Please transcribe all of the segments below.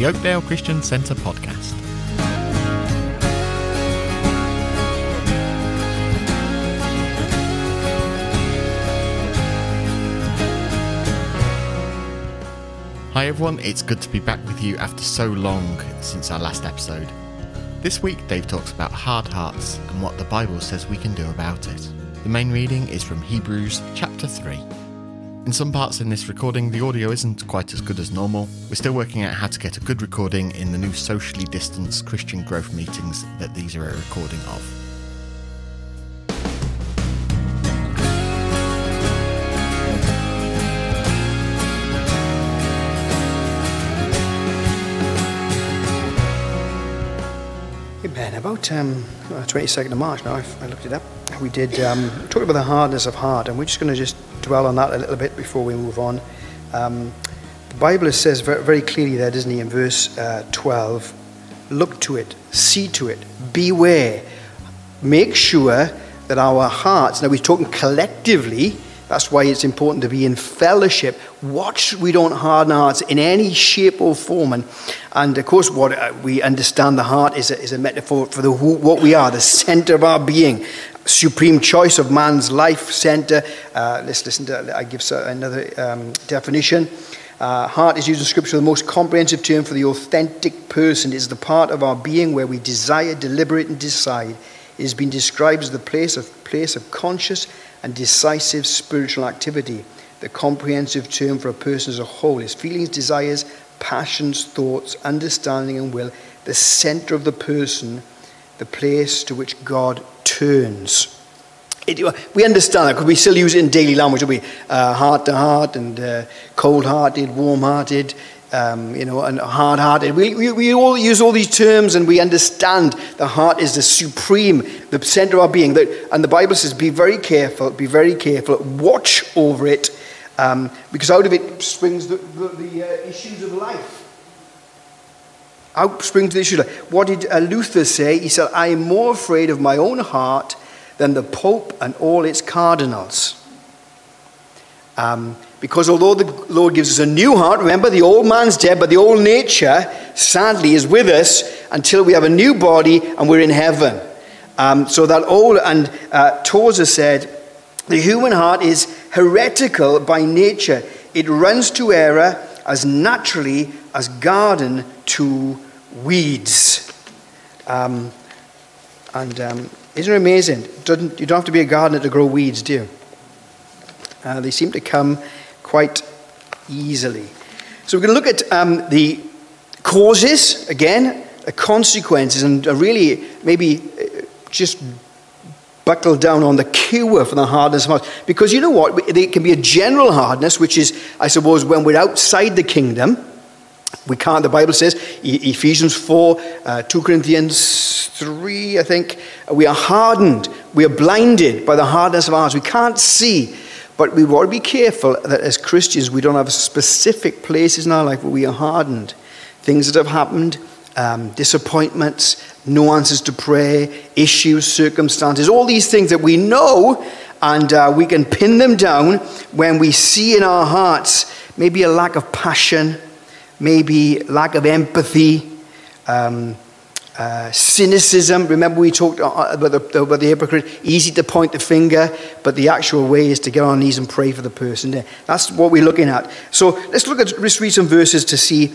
the Oakdale Christian Centre podcast. Hi everyone, it's good to be back with you after so long since our last episode. This week, Dave talks about hard hearts and what the Bible says we can do about it. The main reading is from Hebrews chapter 3. In some parts in this recording, the audio isn't quite as good as normal. We're still working out how to get a good recording in the new socially distanced Christian growth meetings that these are a recording of. Amen. About um, 22nd of March now, I looked it up. We did um, talk about the hardness of heart, and we're just going to just dwell on that a little bit before we move on. Um, the Bible says very, clearly there, doesn't he, in verse uh, 12 look to it, see to it, beware, make sure that our hearts, now we're talking collectively, that's why it's important to be in fellowship. Watch we don't harden hearts in any shape or form. And, and of course, what uh, we understand the heart is a, is a metaphor for the what we are, the center of our being, supreme choice of man's life center. Uh, let's listen to, I give another um, definition. Uh, heart is used in Scripture the most comprehensive term for the authentic person. It is the part of our being where we desire, deliberate, and decide. It has been described as the place of, place of conscious and decisive spiritual activity. The comprehensive term for a person as a whole is feelings, desires, passions, thoughts, understanding, and will. The center of the person, the place to which God turns. It, we understand that because we still use it in daily language, we uh, heart to heart and uh, cold-hearted, warm-hearted, um, you know, and hard-hearted. We, we, we, all use all these terms and we understand the heart is the supreme, the center of our being. And the Bible says, be very careful, be very careful, watch over it, um, because out of it springs the, the, the uh, issues of life. Out springs the life. What did uh, Luther say? He said, I am more afraid of my own heart than the Pope and all its cardinals. Um, because although the Lord gives us a new heart, remember the old man's dead, but the old nature, sadly, is with us until we have a new body and we're in heaven. Um, so that old, and uh, Tozer said, the human heart is heretical by nature. It runs to error as naturally as garden to weeds. Um, and um, isn't it amazing? Doesn't, you don't have to be a gardener to grow weeds, do you? Uh, they seem to come quite easily. So we're going to look at um, the causes, again, the consequences, and really maybe uh, just buckle down on the cure for the hardness of heart. Because you know what? It can be a general hardness, which is, I suppose, when we're outside the kingdom. We can't, the Bible says, Ephesians 4, uh, 2 Corinthians 3, I think, we are hardened, we are blinded by the hardness of our hearts. We can't see. But we want to be careful that as Christians, we don't have specific places in our life where we are hardened. Things that have happened, um, disappointments, no answers to prayer, issues, circumstances, all these things that we know and uh, we can pin them down when we see in our hearts maybe a lack of passion, maybe lack of empathy, um, uh, cynicism. Remember, we talked about the, about the hypocrite. Easy to point the finger, but the actual way is to get on knees and pray for the person. That's what we're looking at. So let's look at let's read some verses to see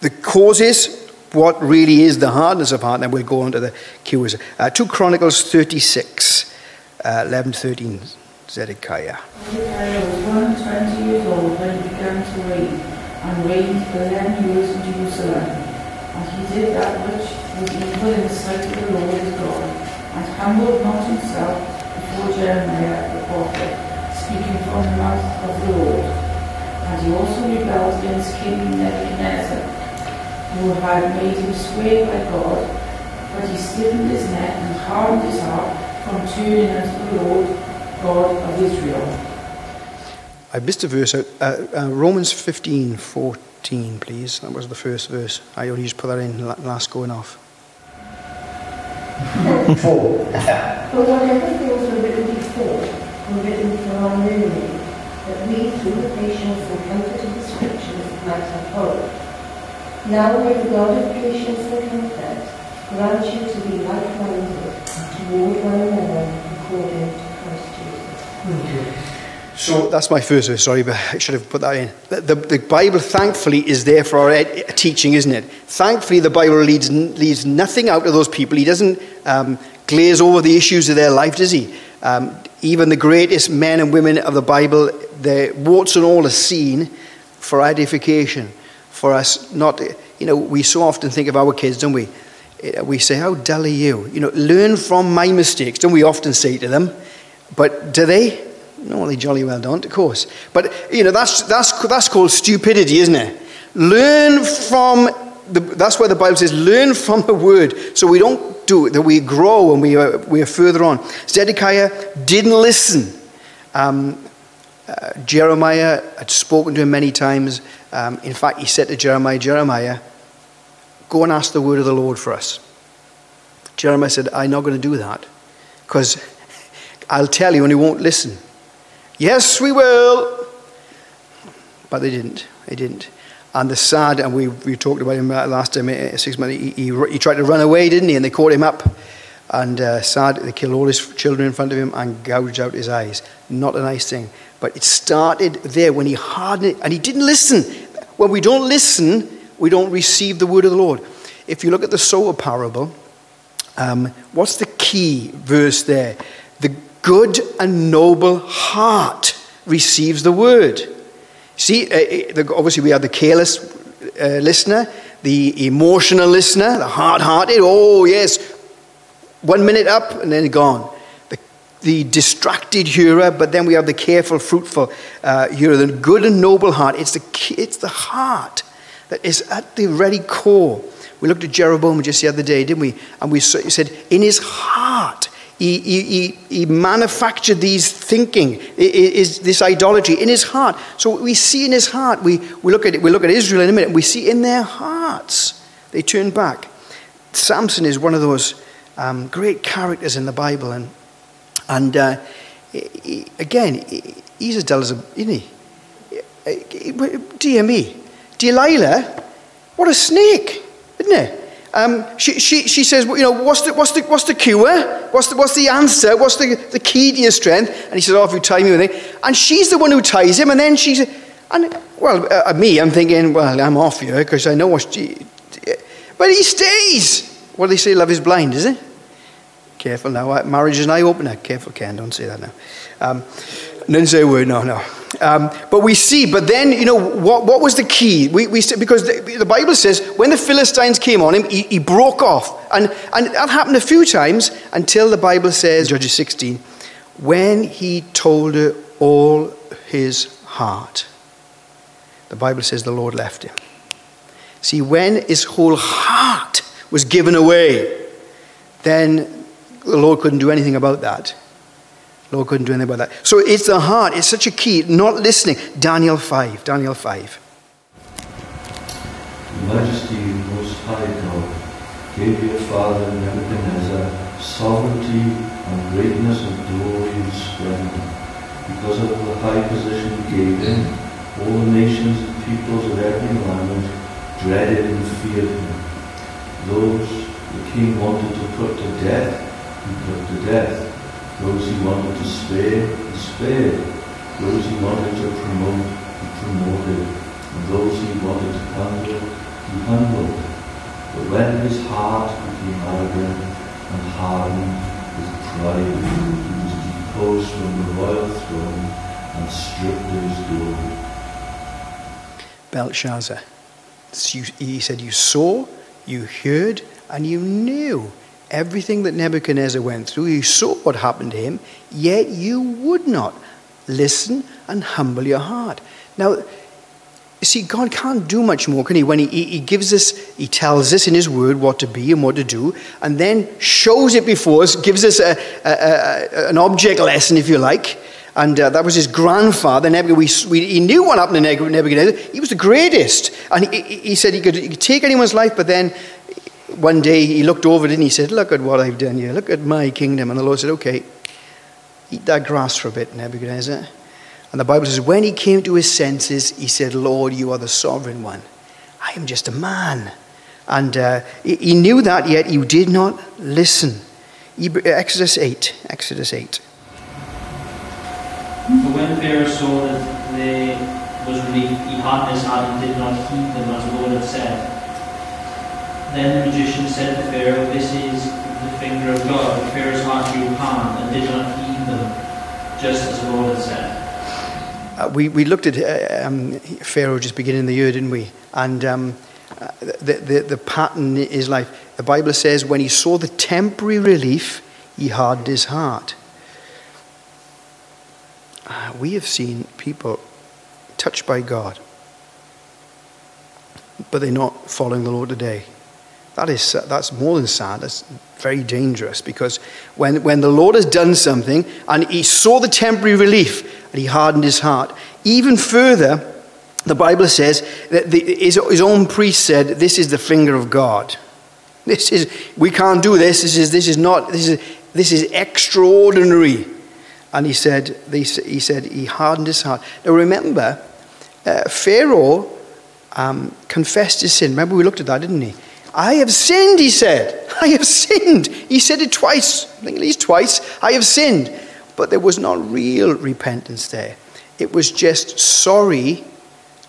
the causes. What really is the hardness of heart? And then we'll go on to the cures. Uh, 2 Chronicles 36, uh, 11 13. Zedekiah. Zedekiah was 120 years old when he began to reign, and reigned 11 years in Jerusalem. And he did that which was evil in the sight of the Lord his God, and humbled not himself before Jeremiah the prophet, speaking from the mouth of the Lord. And he also rebelled against King Nebuchadnezzar, who had made him swear by God, but he stiffened his neck and hardened his heart from turning unto the Lord God of Israel. I missed a verse out. Uh, uh, Romans 15, 14, please. That was the first verse. I only just put that in last going off. Four. but whatever things were written before were written for our learning, that we, through the patience and comfort of the Scriptures, might have hope. Now may the God of patience and comfort grant you to be like-minded toward one another according to Christ Jesus. So that's my first verse, sorry, but I should have put that in. The, the, the Bible, thankfully, is there for our ed- teaching, isn't it? Thankfully, the Bible leaves, leaves nothing out of those people. He doesn't um, glaze over the issues of their life, does he? Um, even the greatest men and women of the Bible, their warts and all are seen for edification, for us not, you know, we so often think of our kids, don't we? Uh, We say, How dull are you? You know, learn from my mistakes, don't we often say to them? But do they? No, they jolly well don't, of course. But, you know, that's, that's, that's called stupidity, isn't it? Learn from, the, that's why the Bible says, learn from the word. So we don't do it, that we grow and we are, we are further on. Zedekiah didn't listen. Um, uh, Jeremiah had spoken to him many times. Um, in fact, he said to Jeremiah, Jeremiah, go and ask the word of the Lord for us. Jeremiah said, I'm not going to do that because I'll tell you and he won't listen. Yes, we will. But they didn't. They didn't. And the sad, and we, we talked about him last time, uh, six months, he, he, he tried to run away, didn't he? And they caught him up. And uh, sad, they killed all his children in front of him and gouged out his eyes. Not a nice thing. But it started there when he hardened it, and he didn't listen. When we don't listen, we don't receive the word of the Lord. If you look at the sower parable, um, what's the key verse there? Good and noble heart receives the word. See, uh, obviously, we have the careless uh, listener, the emotional listener, the hard hearted. Oh, yes, one minute up and then gone. The, the distracted hearer, but then we have the careful, fruitful uh, hearer. The good and noble heart. It's the, it's the heart that is at the very core. We looked at Jeroboam just the other day, didn't we? And we said, in his heart, he, he, he, manufactured these thinking, is this idolatry in his heart. So we see in his heart, we, we, look at it, we look at Israel in a minute, we see in their hearts, they turn back. Samson is one of those um, great characters in the Bible. And, and uh, he, again, he's as dull as a, isn't he? Dear me. Delilah, what a snake, isn't it? Um, she, she, she says, well, you know, what's the, what's the, what's the cure? What's the, what's the answer? What's the, the key to your strength? And he says, oh, if you tie me with it. And she's the one who ties him. And then she's, and well, uh, me, I'm thinking, well, I'm off here because I know what she, but he stays. What do they say? Love is blind, is it? Careful now. Marriage is an eye opener. Careful, Ken. Don't say that now. Um, didn't say word. No, no. Um, but we see, but then, you know, what, what was the key? We, we, because the, the Bible says when the Philistines came on him, he, he broke off. And, and that happened a few times until the Bible says, Judges 16, when he told her all his heart. The Bible says the Lord left him. See, when his whole heart was given away, then the Lord couldn't do anything about that. Lord couldn't do anything about that. So it's the heart. It's such a key. Not listening. Daniel 5. Daniel 5. Majesty, most high God, gave your father Nebuchadnezzar sovereignty and greatness and glory and splendor. Because of the high position he gave him, all the nations and peoples of every language dreaded and feared him. Those the king wanted to put to death, he put to death. Those he wanted to spare, he spared. Those he wanted to promote, he promoted. And those he wanted to humble, he humbled. But when his heart became arrogant and hardened with pride, he was deposed from the royal throne and stripped of his glory. Belshazzar. He said, You saw, you heard, and you knew everything that Nebuchadnezzar went through. You saw what happened to him, yet you would not listen and humble your heart. Now, you see, God can't do much more, can He? When He, he gives us, He tells us in His Word what to be and what to do, and then shows it before us, gives us a, a, a, an object lesson, if you like. And uh, that was his grandfather, Nebuchadnezzar. We, we, he knew what happened to Nebuchadnezzar. He was the greatest. And he, he said he could, he could take anyone's life, but then one day he looked over it and he said, Look at what I've done here. Look at my kingdom. And the Lord said, Okay, eat that grass for a bit, Nebuchadnezzar. And the Bible says, When he came to his senses, he said, Lord, you are the sovereign one. I am just a man. And uh, he, knew that, yet he did not listen. Exodus 8. Exodus 8. But when Pharaoh saw that there was relief, he hardened his heart and did not heed them as the Lord had said. Then the magician said to Pharaoh, This is the finger of God. Pharaoh's heart grew hard and did not heed them, just as the Lord had said. Uh, we, we looked at uh, um, Pharaoh just beginning the year, didn't we? And um, uh, the, the, the pattern is like. The Bible says when he saw the temporary relief, he hardened his heart. Uh, we have seen people touched by God, but they're not following the Lord today. That is, that's more than sad. That's very dangerous because when, when the Lord has done something and he saw the temporary relief and he hardened his heart, even further, the Bible says that the, his, his own priest said, This is the finger of God. This is, we can't do this. This is, this is not, this is, this is extraordinary. And he said, he said, he hardened his heart. Now remember, uh, Pharaoh um, confessed his sin. Remember, we looked at that, didn't he? I have sinned, he said. I have sinned. He said it twice, I think at least twice. I have sinned. But there was not real repentance there. It was just sorry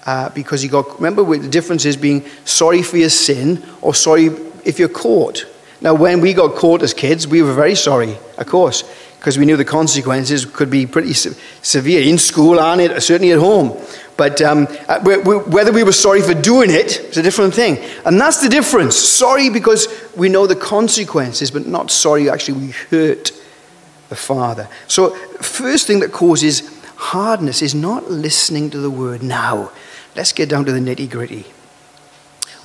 uh, because he got. Remember, the difference is being sorry for your sin or sorry if you're caught. Now, when we got caught as kids, we were very sorry, of course, because we knew the consequences could be pretty se- severe in school and it, certainly at home. But um, uh, whether we were sorry for doing it is a different thing. And that's the difference. Sorry because we know the consequences, but not sorry actually we hurt the Father. So, first thing that causes hardness is not listening to the word. Now, let's get down to the nitty gritty.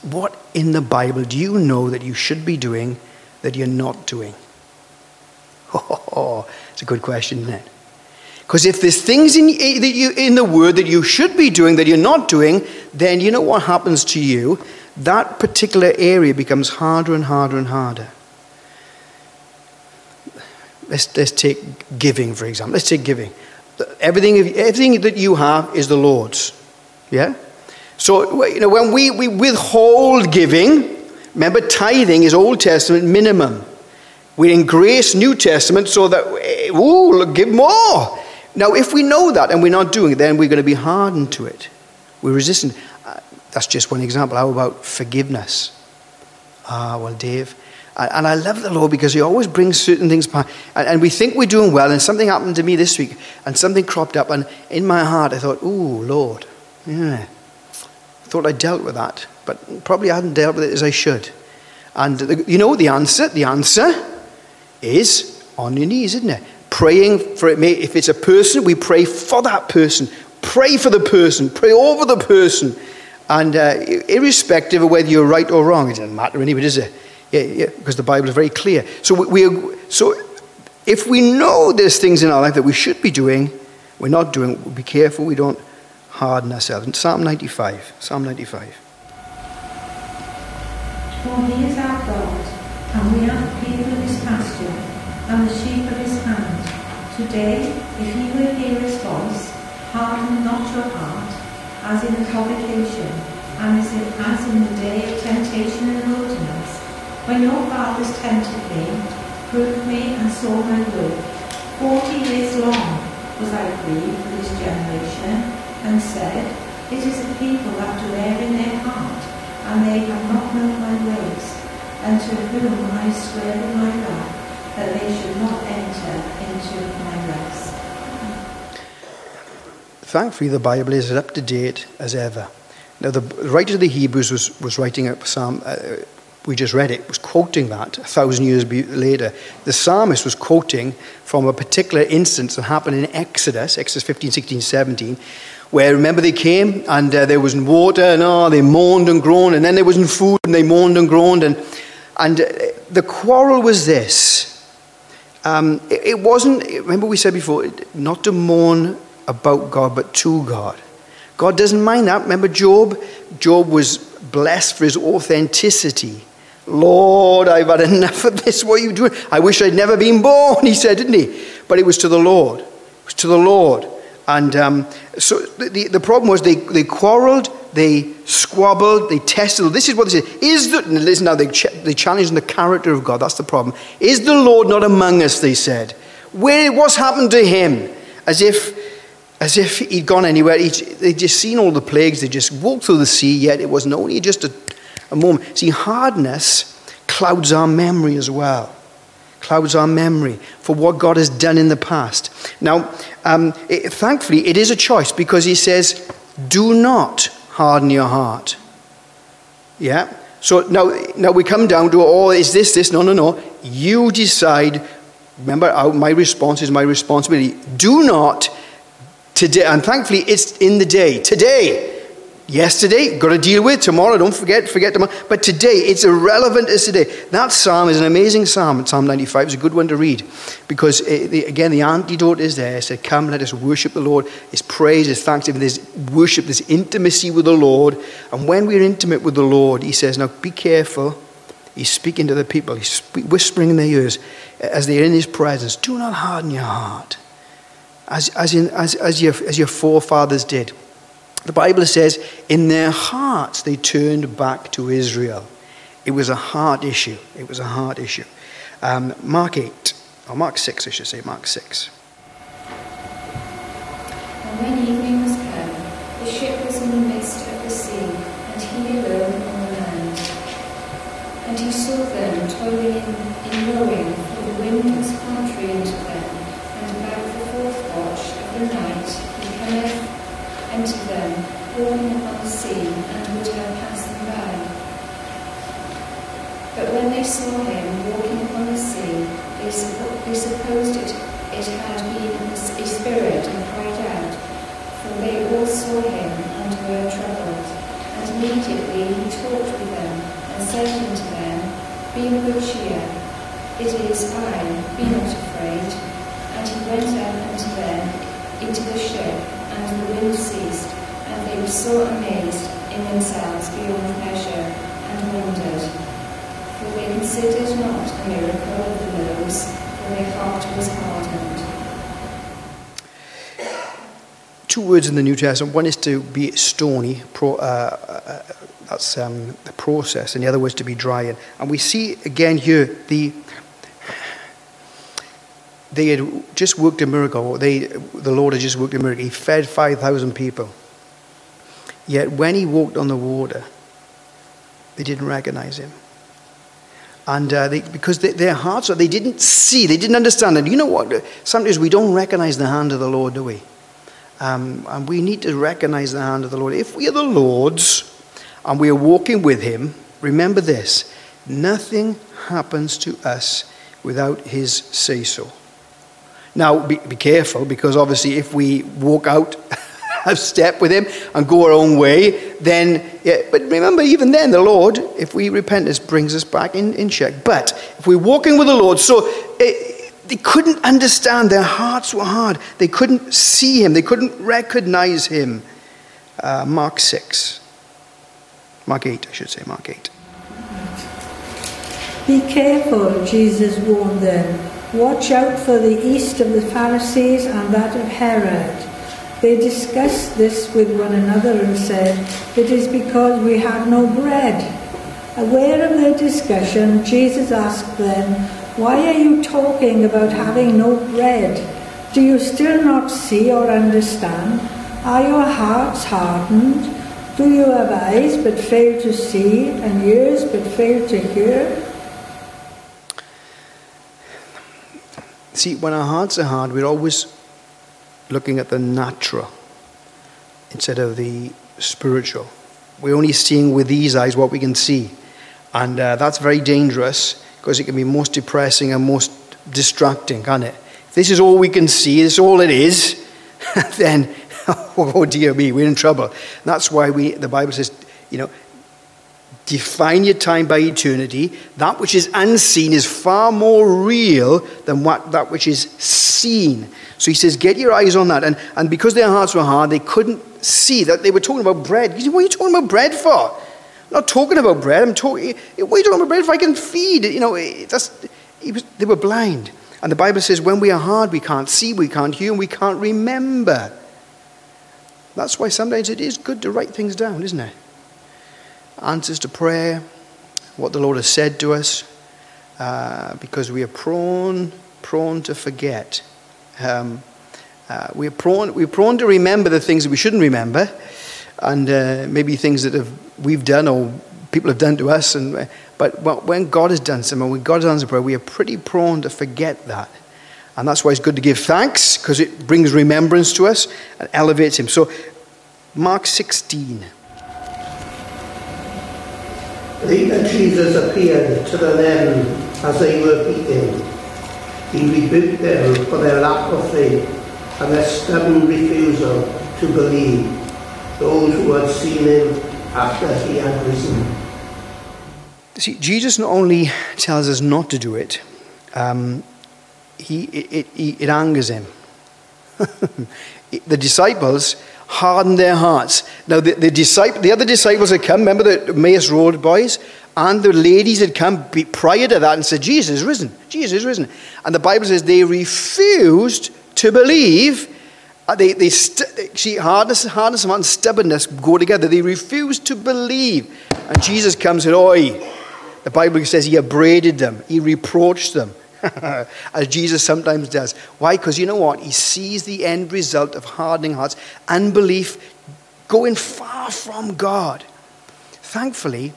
What in the Bible do you know that you should be doing that you're not doing? Oh, it's a good question, isn't it? Because if there's things in, that you, in the Word that you should be doing that you're not doing, then you know what happens to you? That particular area becomes harder and harder and harder. Let's, let's take giving, for example. Let's take giving. Everything, everything that you have is the Lord's. Yeah? So, you know, when we, we withhold giving, remember, tithing is Old Testament minimum. We're in grace, New Testament, so that, eh, ooh, look, give more. Now, if we know that and we're not doing it, then we're going to be hardened to it. We're resistant. Uh, that's just one example. How about forgiveness? Ah, well, Dave. And I love the Lord because He always brings certain things back. And, and we think we're doing well, and something happened to me this week, and something cropped up, and in my heart I thought, ooh, Lord, yeah. I thought I dealt with that, but probably I hadn't dealt with it as I should. And the, you know the answer? The answer is on your knees, isn't it? Praying for it. If it's a person, we pray for that person. Pray for the person. Pray over the person. And uh, irrespective of whether you're right or wrong, it doesn't matter anyway, does it? Yeah, yeah, because the Bible is very clear. So we, we so if we know there's things in our life that we should be doing, we're not doing. We'll Be careful we don't harden ourselves. In Psalm 95. Psalm 95. For he is our God, and we are the people of his pasture, and the sheep. Today, if you will hear his voice, harden not your heart, as in the provocation, and as in, as in the day of temptation in the wilderness, when your fathers tempted me, proved me, and saw my work. Forty years long was I grieved for this generation, and said, It is a people that do err in their heart, and they have not known my ways, and to whom I swear in my wrath that they should not enter into my rest. Thankfully, the Bible is as up to date as ever. Now, the writer of the Hebrews was, was writing a psalm, uh, we just read it, was quoting that a thousand years later. The psalmist was quoting from a particular instance that happened in Exodus, Exodus 15, 16, 17, where remember they came and uh, there wasn't water and oh, they moaned and groaned, and then there wasn't food and they moaned and groaned. And, and uh, the quarrel was this. Um, it, it wasn't, remember we said before, not to mourn about God, but to God. God doesn't mind that. Remember Job? Job was blessed for his authenticity. Lord, I've had enough of this. What are you doing? I wish I'd never been born, he said, didn't he? But it was to the Lord. It was to the Lord. And um, so the, the problem was they, they quarreled they squabbled, they tested. This is what they said. Is the, listen now, they, ch- they challenged the character of God. That's the problem. Is the Lord not among us, they said. Where, what's happened to him? As if, as if he'd gone anywhere. He, they'd just seen all the plagues. They just walked through the sea, yet it wasn't only just a, a moment. See, hardness clouds our memory as well clouds our memory for what God has done in the past. Now, um, it, thankfully, it is a choice because he says, do not harden your heart. Yeah? So now, now we come down to, oh, is this this? No, no, no. You decide. Remember, my response is my responsibility. Do not today, and thankfully it's in the day. Today, Yesterday, got to deal with. Tomorrow, don't forget, forget tomorrow. But today, it's irrelevant as today. That psalm is an amazing psalm. Psalm 95 is a good one to read because, it, the, again, the antidote is there. Said, Come, let us worship the Lord. His praise, His thanksgiving, His worship, this intimacy with the Lord. And when we're intimate with the Lord, He says, Now be careful. He's speaking to the people, He's whispering in their ears eh, as they're in His presence. Do not harden your heart, as, as, in, as, as, your, as your forefathers did. The Bible says, in their hearts they turned back to Israel. It was a heart issue. It was a heart issue. Um, Mark 8, or Mark 6, I should say, Mark 6. And when evening was come, the ship was in the midst of the sea, and he alone on the land. And he saw them toiling in, in rowing, for the wind was contrary unto them. And about the fourth watch of the night he cometh unto walking upon the sea, and would have passed them by. But when they saw him walking upon the sea, they, suppo- they supposed it, it had been a spirit, and cried out. For they all saw him, and were troubled. And immediately he talked with them, and said unto them, Be of good cheer, it is I, be not afraid. And he went up unto them into the ship, and the wind ceased, and they were so amazed in themselves beyond measure, and wondered. For they considered not the miracle of the loaves, for their heart was hardened. Two words in the New Testament. One is to be stony, pro, uh, uh, that's um, the process, and the other was to be dry. And, and we see again here the they had just worked a miracle. They, the Lord had just worked a miracle. He fed 5,000 people. Yet when he walked on the water, they didn't recognize him. And uh, they, because they, their hearts, they didn't see, they didn't understand. And you know what? Sometimes we don't recognize the hand of the Lord, do we? Um, and we need to recognize the hand of the Lord. If we are the Lord's and we are walking with him, remember this nothing happens to us without his say so. Now, be, be careful because obviously, if we walk out a step with Him and go our own way, then, yeah, but remember, even then, the Lord, if we repent, this brings us back in, in check. But if we're walking with the Lord, so it, eh, they couldn't understand, their hearts were hard, they couldn't see Him, they couldn't recognize Him. Uh, Mark 6. Mark 8, I should say, Mark 8. Be careful, Jesus warned them. Watch out for the east of the Pharisees and that of Herod. They discussed this with one another and said, It is because we have no bread. Aware of their discussion, Jesus asked them, Why are you talking about having no bread? Do you still not see or understand? Are your hearts hardened? Do you have eyes but fail to see, and ears but fail to hear? See, when our hearts are hard, we're always looking at the natural instead of the spiritual. We're only seeing with these eyes what we can see. And uh, that's very dangerous because it can be most depressing and most distracting, can't it? If this is all we can see, this is all it is, then, oh dear me, we're in trouble. And that's why we, the Bible says, you know, Define your time by eternity. That which is unseen is far more real than what, that which is seen. So he says, get your eyes on that. And, and because their hearts were hard, they couldn't see that they were talking about bread. He said, what are you talking about bread for? I'm not talking about bread. I'm talking, what are you talking about bread for? I can feed. You know, that's, was, they were blind. And the Bible says, when we are hard, we can't see, we can't hear, and we can't remember. That's why sometimes it is good to write things down, isn't it? Answers to prayer, what the Lord has said to us, uh, because we are prone, prone to forget. Um, uh, we're, prone, we're prone to remember the things that we shouldn't remember, and uh, maybe things that have, we've done or people have done to us. And, but when God has done something, when God has answered prayer, we are pretty prone to forget that. And that's why it's good to give thanks, because it brings remembrance to us and elevates Him. So, Mark 16. Later, Jesus appeared to the men as they were eating. He rebuked them for their lack of faith and their stubborn refusal to believe those who had seen him after he had risen. See, Jesus not only tells us not to do it, um, he, it, it, it angers him. the disciples hardened their hearts. Now, the, the, disciple, the other disciples had come, remember the Emmaus Road boys? And the ladies had come prior to that and said, Jesus is risen, Jesus is risen. And the Bible says they refused to believe. Uh, they, they st- see, hardness, hardness and stubbornness go together. They refused to believe. And Jesus comes and, oi. The Bible says he upbraided them, he reproached them. as Jesus sometimes does. Why? Because you know what? He sees the end result of hardening hearts, unbelief, going far from God. Thankfully,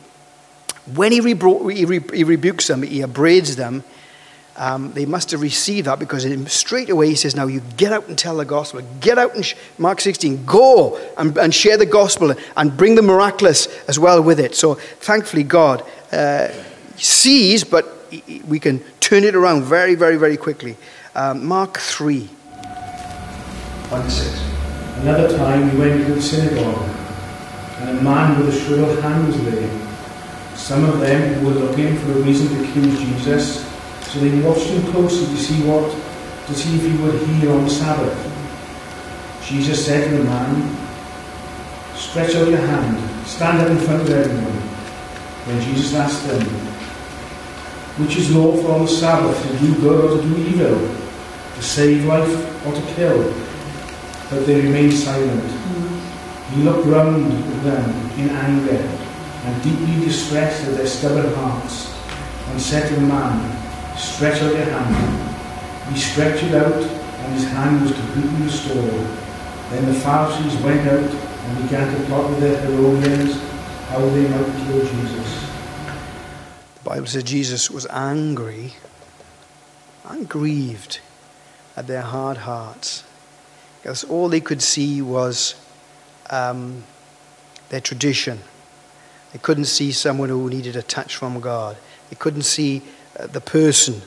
when he, rebro- he, re- he rebukes them, he upbraids them, um, they must have received that because straight away he says, Now you get out and tell the gospel. Get out and, sh- Mark 16, go and, and, share the gospel and bring the miraculous as well with it. So thankfully, God uh, sees, but we can turn it around very, very, very quickly. Um, Mark 3. 1 6. Another time he went into the synagogue, and a man with a shriveled hand was there. Some of them who were looking for a reason to accuse Jesus, so they watched him closely to see what, to see if he would heal on the Sabbath. Jesus said to the man, Stretch out your hand, stand up in front of everyone. When Jesus asked them, which is lawful on the Sabbath, to do good or to do evil, to save life or to kill. But they remained silent. Mm-hmm. He looked round at them in anger and deeply distressed at their stubborn hearts, and said to the man, Stretch out your hand. He stretched it out, and his hand was completely restored. Then the Pharisees went out and began to plot with their Herodians how they might kill Jesus. The Bible says Jesus was angry and grieved at their hard hearts. Because all they could see was um, their tradition. They couldn't see someone who needed a touch from God. They couldn't see uh, the person,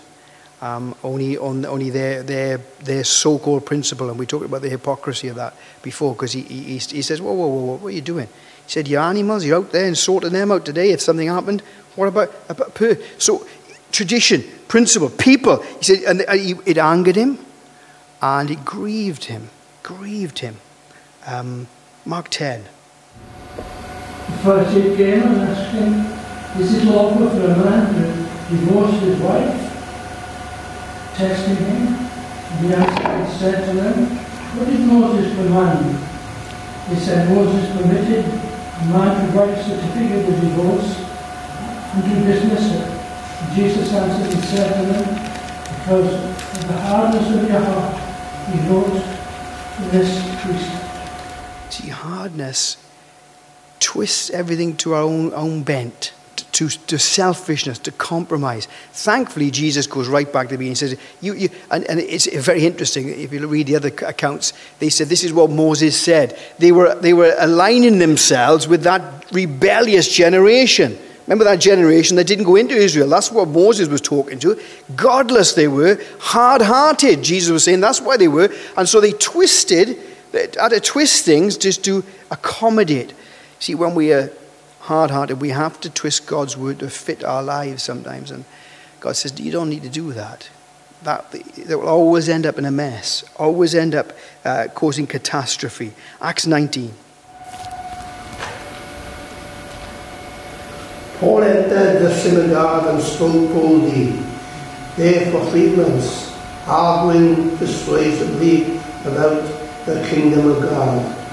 um, only, on, only their, their, their so called principle. And we talked about the hypocrisy of that before because he, he, he says, Whoa, whoa, whoa, whoa, what are you doing? He said, Your animals, you're out there and sorting them out today. If something happened, what about, about? So, tradition, principle, people. He said, and it angered him and it grieved him. Grieved him. Um, Mark 10. The Pharisee came and asked him, Is it lawful for a man to divorce his wife? Testing him. And he answered and said to them, What did Moses command? He said, Moses permitted a man to write a certificate of divorce and to dismiss her. Jesus answered and said to them, Because of the hardness of your heart, he wrote this precept. See, hardness twists everything to our own, own bent to, to selfishness, to compromise. Thankfully, Jesus goes right back to me and says, you, you, and, and it's very interesting. If you read the other accounts, they said this is what Moses said. They were, they were aligning themselves with that rebellious generation. Remember that generation that didn't go into Israel? That's what Moses was talking to. Godless they were, hard hearted. Jesus was saying that's why they were. And so they twisted, had to twist things just to accommodate. See, when we are hard hearted, we have to twist God's word to fit our lives sometimes. And God says, You don't need to do that. That, that will always end up in a mess, always end up uh, causing catastrophe. Acts 19. Paul entered the synagogue and spoke boldly, there for three months, arguing persuasively about the kingdom of God.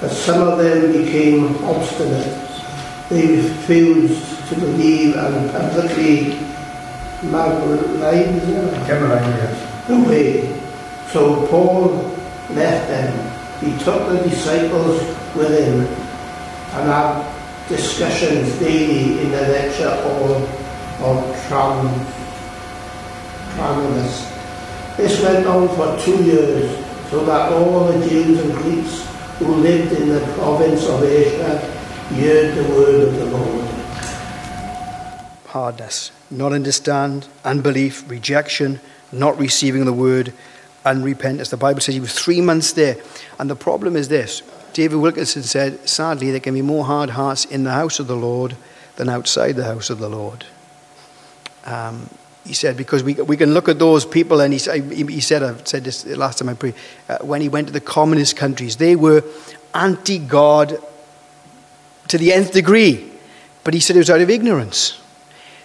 But some of them became obstinate. They refused to believe and publicly maligned the way. So Paul left them. He took the disciples with him and had discussions daily in the lecture hall of Tram. This went on for two years, so that all the Jews and Greeks who lived in the province of Asia heard the word of the Lord. Hardness, not understand, unbelief, rejection, not receiving the word, unrepentance. The Bible says he was three months there. And the problem is this David Wilkerson said, sadly, there can be more hard hearts in the house of the Lord than outside the house of the Lord. Um, he said, because we, we can look at those people, and he, he said, I've said this last time I prayed, uh, when he went to the communist countries, they were anti God to the nth degree. But he said it was out of ignorance.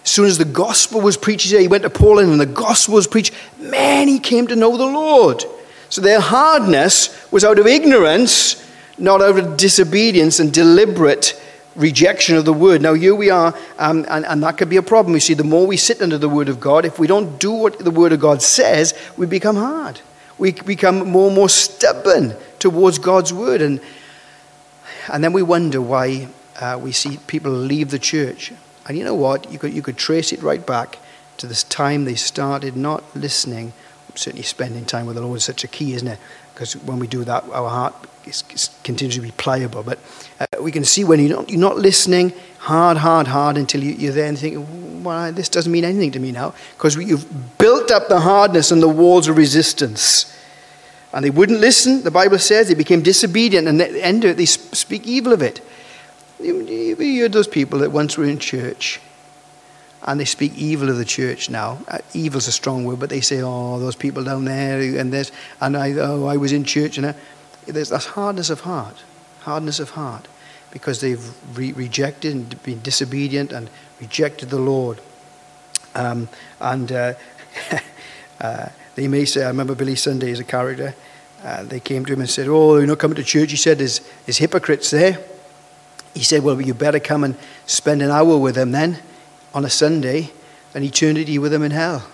As soon as the gospel was preached, he went to Poland and the gospel was preached, many came to know the Lord. So their hardness was out of ignorance, not out of disobedience and deliberate rejection of the word. Now, here we are, um, and, and that could be a problem. You see, the more we sit under the word of God, if we don't do what the word of God says, we become hard. We become more and more stubborn towards God's word. And, and then we wonder why uh, we see people leave the church. And you know what? You could, you could trace it right back to this time they started not listening. Certainly, spending time with the Lord is such a key, isn't it? Because when we do that, our heart continues to be pliable. But uh, we can see when you're not, you're not listening hard, hard, hard until you, are there and think, well, this doesn't mean anything to me now. Because you've built up the hardness and the walls of resistance. And they wouldn't listen. The Bible says they became disobedient, and at the end of it, they speak evil of it. You, you heard those people that once were in church and they speak evil of the church now. Uh, evil's a strong word, but they say, "Oh, those people down there," and this, and I, oh, I was in church, and I, there's that's hardness of heart, hardness of heart, because they've re- rejected and been disobedient and rejected the Lord. Um, and uh, uh, they may say, I remember Billy Sunday as a character. Uh, they came to him and said, "Oh, you're not coming to church." He said, "There's, there's hypocrites there." He said, "Well, you better come and spend an hour with them then, on a Sunday, and eternity with him in hell."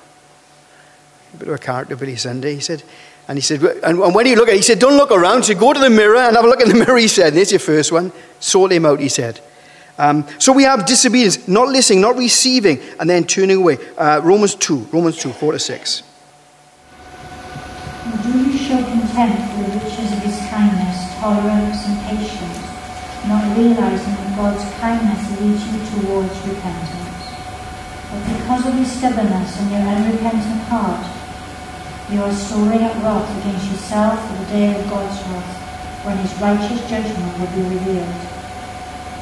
A bit of a character, Billy Sunday. He said, and he said, and when you look at he said, don't look around. Said, go to the mirror and have a look in the mirror, he said. There's your first one. Sort him out, he said. Um, so we have disobedience, not listening, not receiving, and then turning away. Uh, Romans 2, Romans 2, 4 to 6. Do you show contempt for the riches of his kindness, tolerance, and patience, not realizing that God's kindness leads you towards repentance? Because of your stubbornness and your unrepentant heart, you are storing up wrath against yourself for the day of God's wrath, when his righteous judgment will be revealed.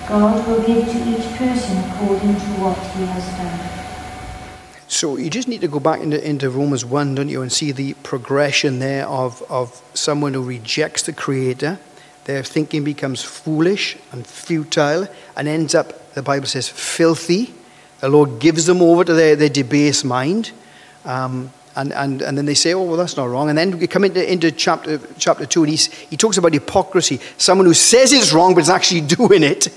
God will give to each person according to what he has done. So you just need to go back into, into Romans 1, don't you, and see the progression there of, of someone who rejects the Creator. Their thinking becomes foolish and futile and ends up, the Bible says, filthy. The Lord gives them over to their, their debased mind. Um, and, and, and then they say, oh, well, that's not wrong. And then we come into, into chapter, chapter 2, and he's, he talks about hypocrisy. Someone who says it's wrong, but is actually doing it.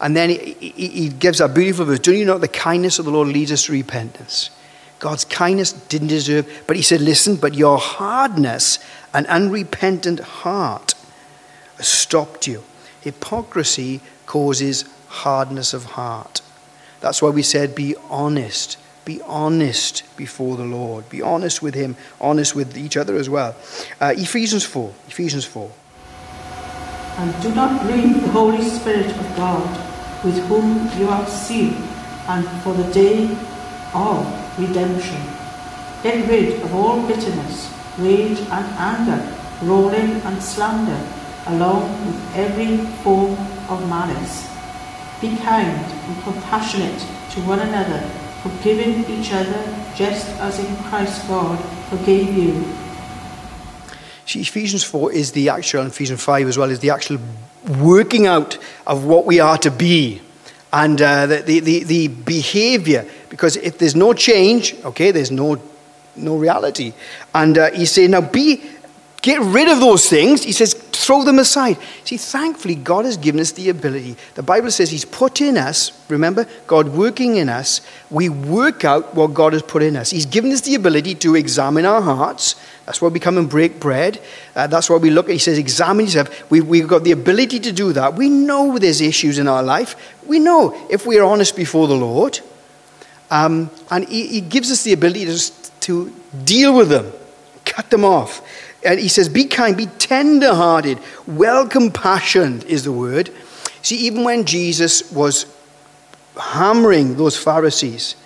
And then he, he, he gives a beautiful verse. Do you know the kindness of the Lord leads us to repentance? God's kindness didn't deserve, but he said, listen, but your hardness and unrepentant heart stopped you. Hypocrisy causes hardness of heart. That's why we said, be honest be honest before the Lord. Be honest with Him, honest with each other as well. Uh, Ephesians 4. Ephesians 4. And do not grieve the Holy Spirit of God, with whom you are sealed, and for the day of redemption. Get rid of all bitterness, rage and anger, rolling and slander, along with every form of malice. Be kind and compassionate to one another forgiving each other just as in Christ God forgave you. See, Ephesians 4 is the actual, and Ephesians 5 as well, is the actual working out of what we are to be and uh, the, the, the, the behavior. Because if there's no change, okay, there's no, no reality. And uh, he's saying, now be, get rid of those things. He says, throw them aside. See, thankfully, God has given us the ability. The Bible says He's put in us, remember, God working in us, we work out what God has put in us. He's given us the ability to examine our hearts. That's why we come and break bread. Uh, that's why we look at, He says, examine yourself. We, we've got the ability to do that. We know there's issues in our life. We know if we are honest before the Lord. Um, and he, he gives us the ability to, to deal with them, cut them off. And he says, Be kind, be tender hearted, well compassioned is the word. See, even when Jesus was hammering those Pharisees,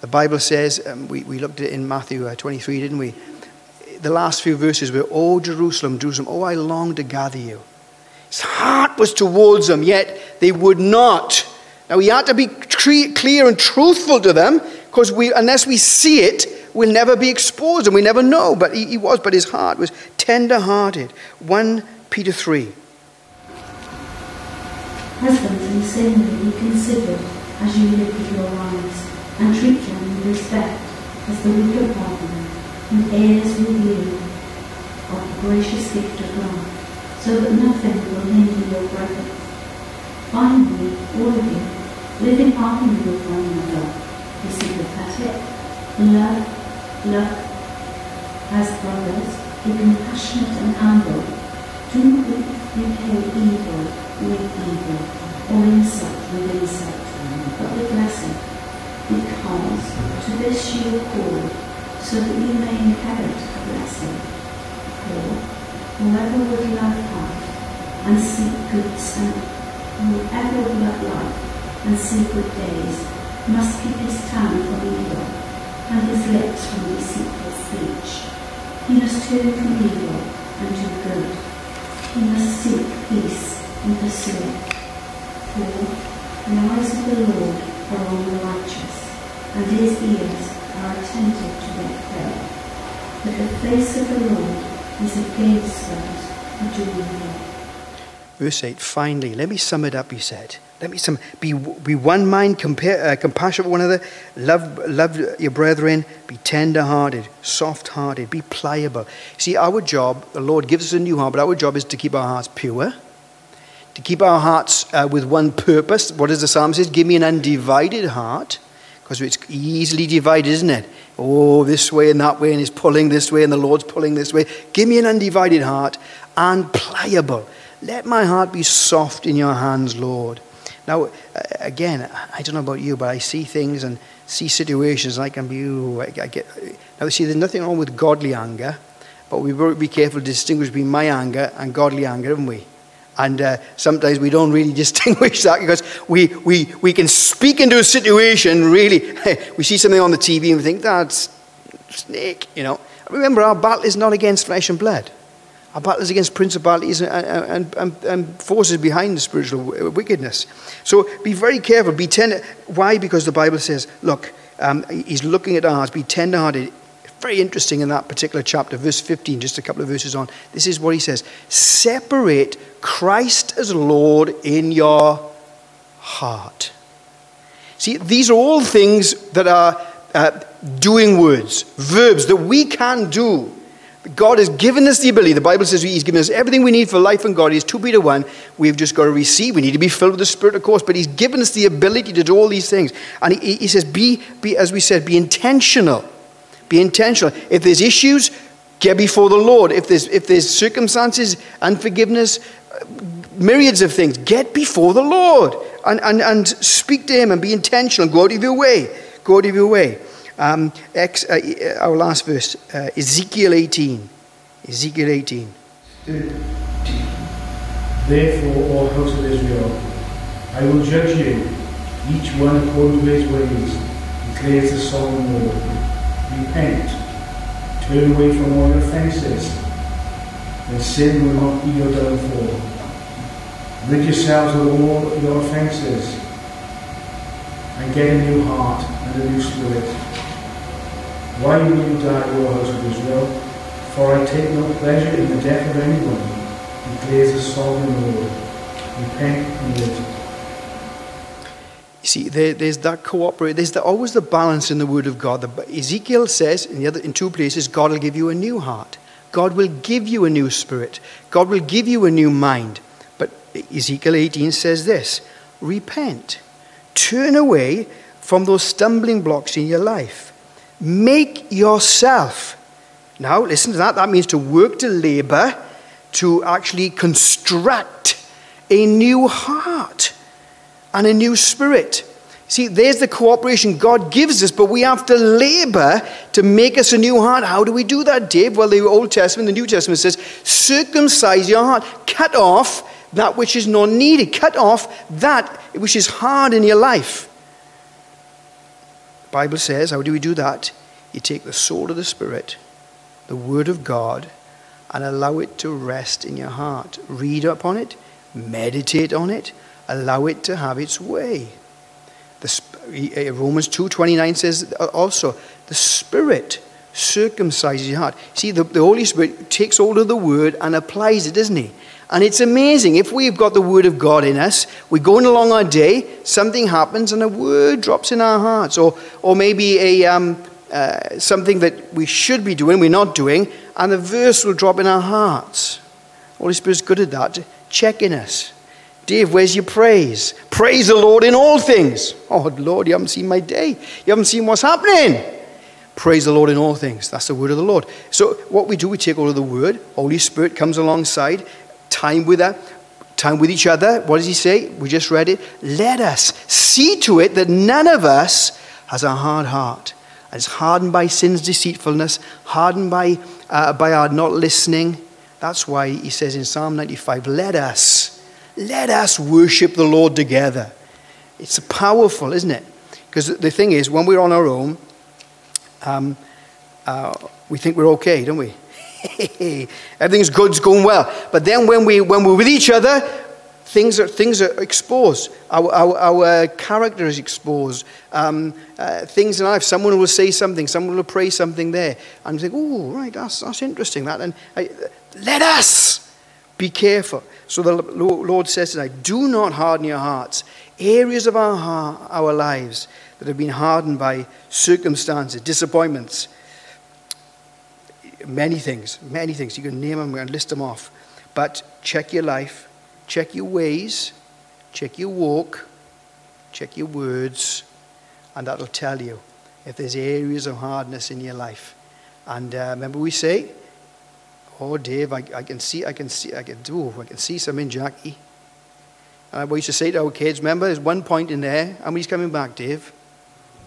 the Bible says, um, we, we looked at it in Matthew uh, 23, didn't we? The last few verses were, Oh, Jerusalem, Jerusalem, oh, I long to gather you. His heart was towards them, yet they would not. Now, we had to be clear and truthful to them, because we, unless we see it, will never be exposed and we never know. But he, he was, but his heart was tender hearted. 1 Peter 3. Husbands, in the same way, be considered as you live with your wives, and treat them with respect as the weaker partner, and heirs with you of the gracious gift of God, so that nothing will hinder your progress. Finally, all of you, live in harmony with one another, be sympathetic, love love as brothers, be compassionate and humble. Do not repay evil with evil or insult with insult, but with blessing, because to this you are called, so that you may inherit a blessing. For whoever would love life and seek good and whoever would love life and seek good days must keep his tongue from evil and his lips from deceitful speech. He must turn from evil and do good. He must seek peace and pursue it. For the eyes of the Lord are on the righteous, and his ears are attentive to their prayer. But the face of the Lord is against those who do evil. Verse 8, finally, let me sum it up, he said. Let me some be, be one mind, compare, uh, compassionate with one another, love, love your brethren, be tender hearted, soft hearted, be pliable. See, our job, the Lord gives us a new heart, but our job is to keep our hearts pure, to keep our hearts uh, with one purpose. What does the psalm say? Give me an undivided heart, because it's easily divided, isn't it? Oh, this way and that way, and he's pulling this way, and the Lord's pulling this way. Give me an undivided heart and pliable. Let my heart be soft in your hands, Lord. Now, again, I don't know about you, but I see things and see situations I can be, ooh, I, I get. Now, see, there's nothing wrong with godly anger, but we've be careful to distinguish between my anger and godly anger, haven't we? And uh, sometimes we don't really distinguish that because we, we, we can speak into a situation, really. we see something on the TV and we think, that's snake, you know. Remember, our battle is not against flesh and blood. Our battle is against principalities and, and, and, forces behind the spiritual wickedness. So be very careful. Be tender. Why? Because the Bible says, look, um, he's looking at our hearts. Be tender-hearted. Very interesting in that particular chapter, verse 15, just a couple of verses on. This is what he says Separate Christ as Lord in your heart. See, these are all things that are uh, doing words, verbs that we can do God has given us the ability. The Bible says He's given us everything we need for life and God. He's 2 Peter 1. We've just got to receive. We need to be filled with the Spirit, of course, but He's given us the ability to do all these things. And He, he says, be, be, as we said, be intentional. Be intentional. If there's issues, get before the Lord. If there's, if there's circumstances, unforgiveness, myriads of things, get before the Lord and, and, and speak to Him and be intentional. Go out of your way. Go out of your way. Um, ex, uh, uh, our last verse, uh, Ezekiel 18. Ezekiel 18. Therefore, O house of Israel, I will judge you, each one according to his ways, declares the sovereign Lord. Repent, turn away from all your offences, and sin will not be your downfall. Rid yourselves of all your offences, and get a new heart and a new spirit why will you die, O house of Israel? For I take no pleasure in the death of anyone, declares the sovereign Lord. Repent and live. You see, there, there's that cooperate. There's the, always the balance in the Word of God. The, Ezekiel says in, the other, in two places, God will give you a new heart. God will give you a new spirit. God will give you a new mind. But Ezekiel 18 says this repent, turn away from those stumbling blocks in your life. Make yourself. Now, listen to that. That means to work, to labor, to actually construct a new heart and a new spirit. See, there's the cooperation God gives us, but we have to labor to make us a new heart. How do we do that, Dave? Well, the Old Testament, the New Testament says, circumcise your heart, cut off that which is not needed, cut off that which is hard in your life. Bible says, how do we do that? You take the sword of the Spirit, the Word of God, and allow it to rest in your heart. Read upon it, meditate on it, allow it to have its way. The, uh, Romans 2.29 says also, the Spirit circumcises your heart. See, the, the Holy Spirit takes hold of the Word and applies it, doesn't He? And it's amazing. If we've got the Word of God in us, we're going along our day, something happens, and a word drops in our hearts. Or, or maybe a, um, uh, something that we should be doing, we're not doing, and a verse will drop in our hearts. Holy Spirit's good at that, checking us. Dave, where's your praise? Praise the Lord in all things. Oh, Lord, you haven't seen my day. You haven't seen what's happening. Praise the Lord in all things. That's the word of the Lord. So, what we do, we take all of the word. Holy Spirit comes alongside. Time with her, time with each other. What does he say? We just read it. Let us see to it that none of us has a hard heart is hardened by sin's deceitfulness, hardened by, uh, by our not listening. That's why he says in Psalm 95, let us let us worship the Lord together. It's powerful, isn't it? Because the thing is, when we're on our own, um, uh, we think we're okay, don't we? Everything's good, it's going well. But then when, we, when we're with each other, things are, things are exposed. Our, our, our character is exposed. Um, uh, things in life, someone will say something, someone will pray something there. And you think, oh, right, that's, that's interesting. That. And I, let us be careful. So the Lord says tonight, do not harden your hearts. Areas of our, our lives that have been hardened by circumstances, disappointments, many things, many things. You can name them, and list them off. But check your life, check your ways, check your walk, check your words, and that'll tell you if there's areas of hardness in your life. And uh, remember, we say, Oh, Dave, I, I can see, I can see, I can do, I can see some in Jackie. And we used to say to our kids, remember, there's one point in there, and he's coming back, Dave?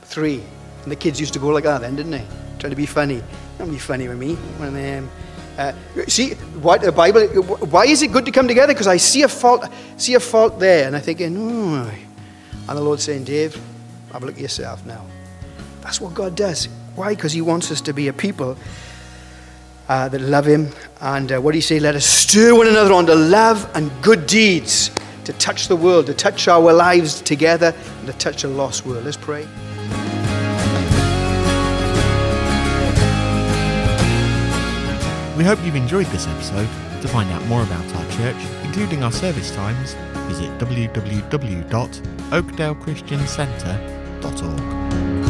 Three. And the kids used to go like that then, didn't they? Trying to be funny. Don't be funny with me. When, um, uh, see, what the Bible, why is it good to come together? Because I see a fault, see a fault there, and I'm thinking, oh. And the Lord's saying, Dave, have a look at yourself now. That's what God does. Why? Because He wants us to be a people uh, that love him. And uh, what do you say? Let us stir one another on to love and good deeds to touch the world, to touch our lives together, and to touch a lost world. Let's pray. We hope you've enjoyed this episode. To find out more about our church, including our service times, visit www.oakdalechristiancentre.org.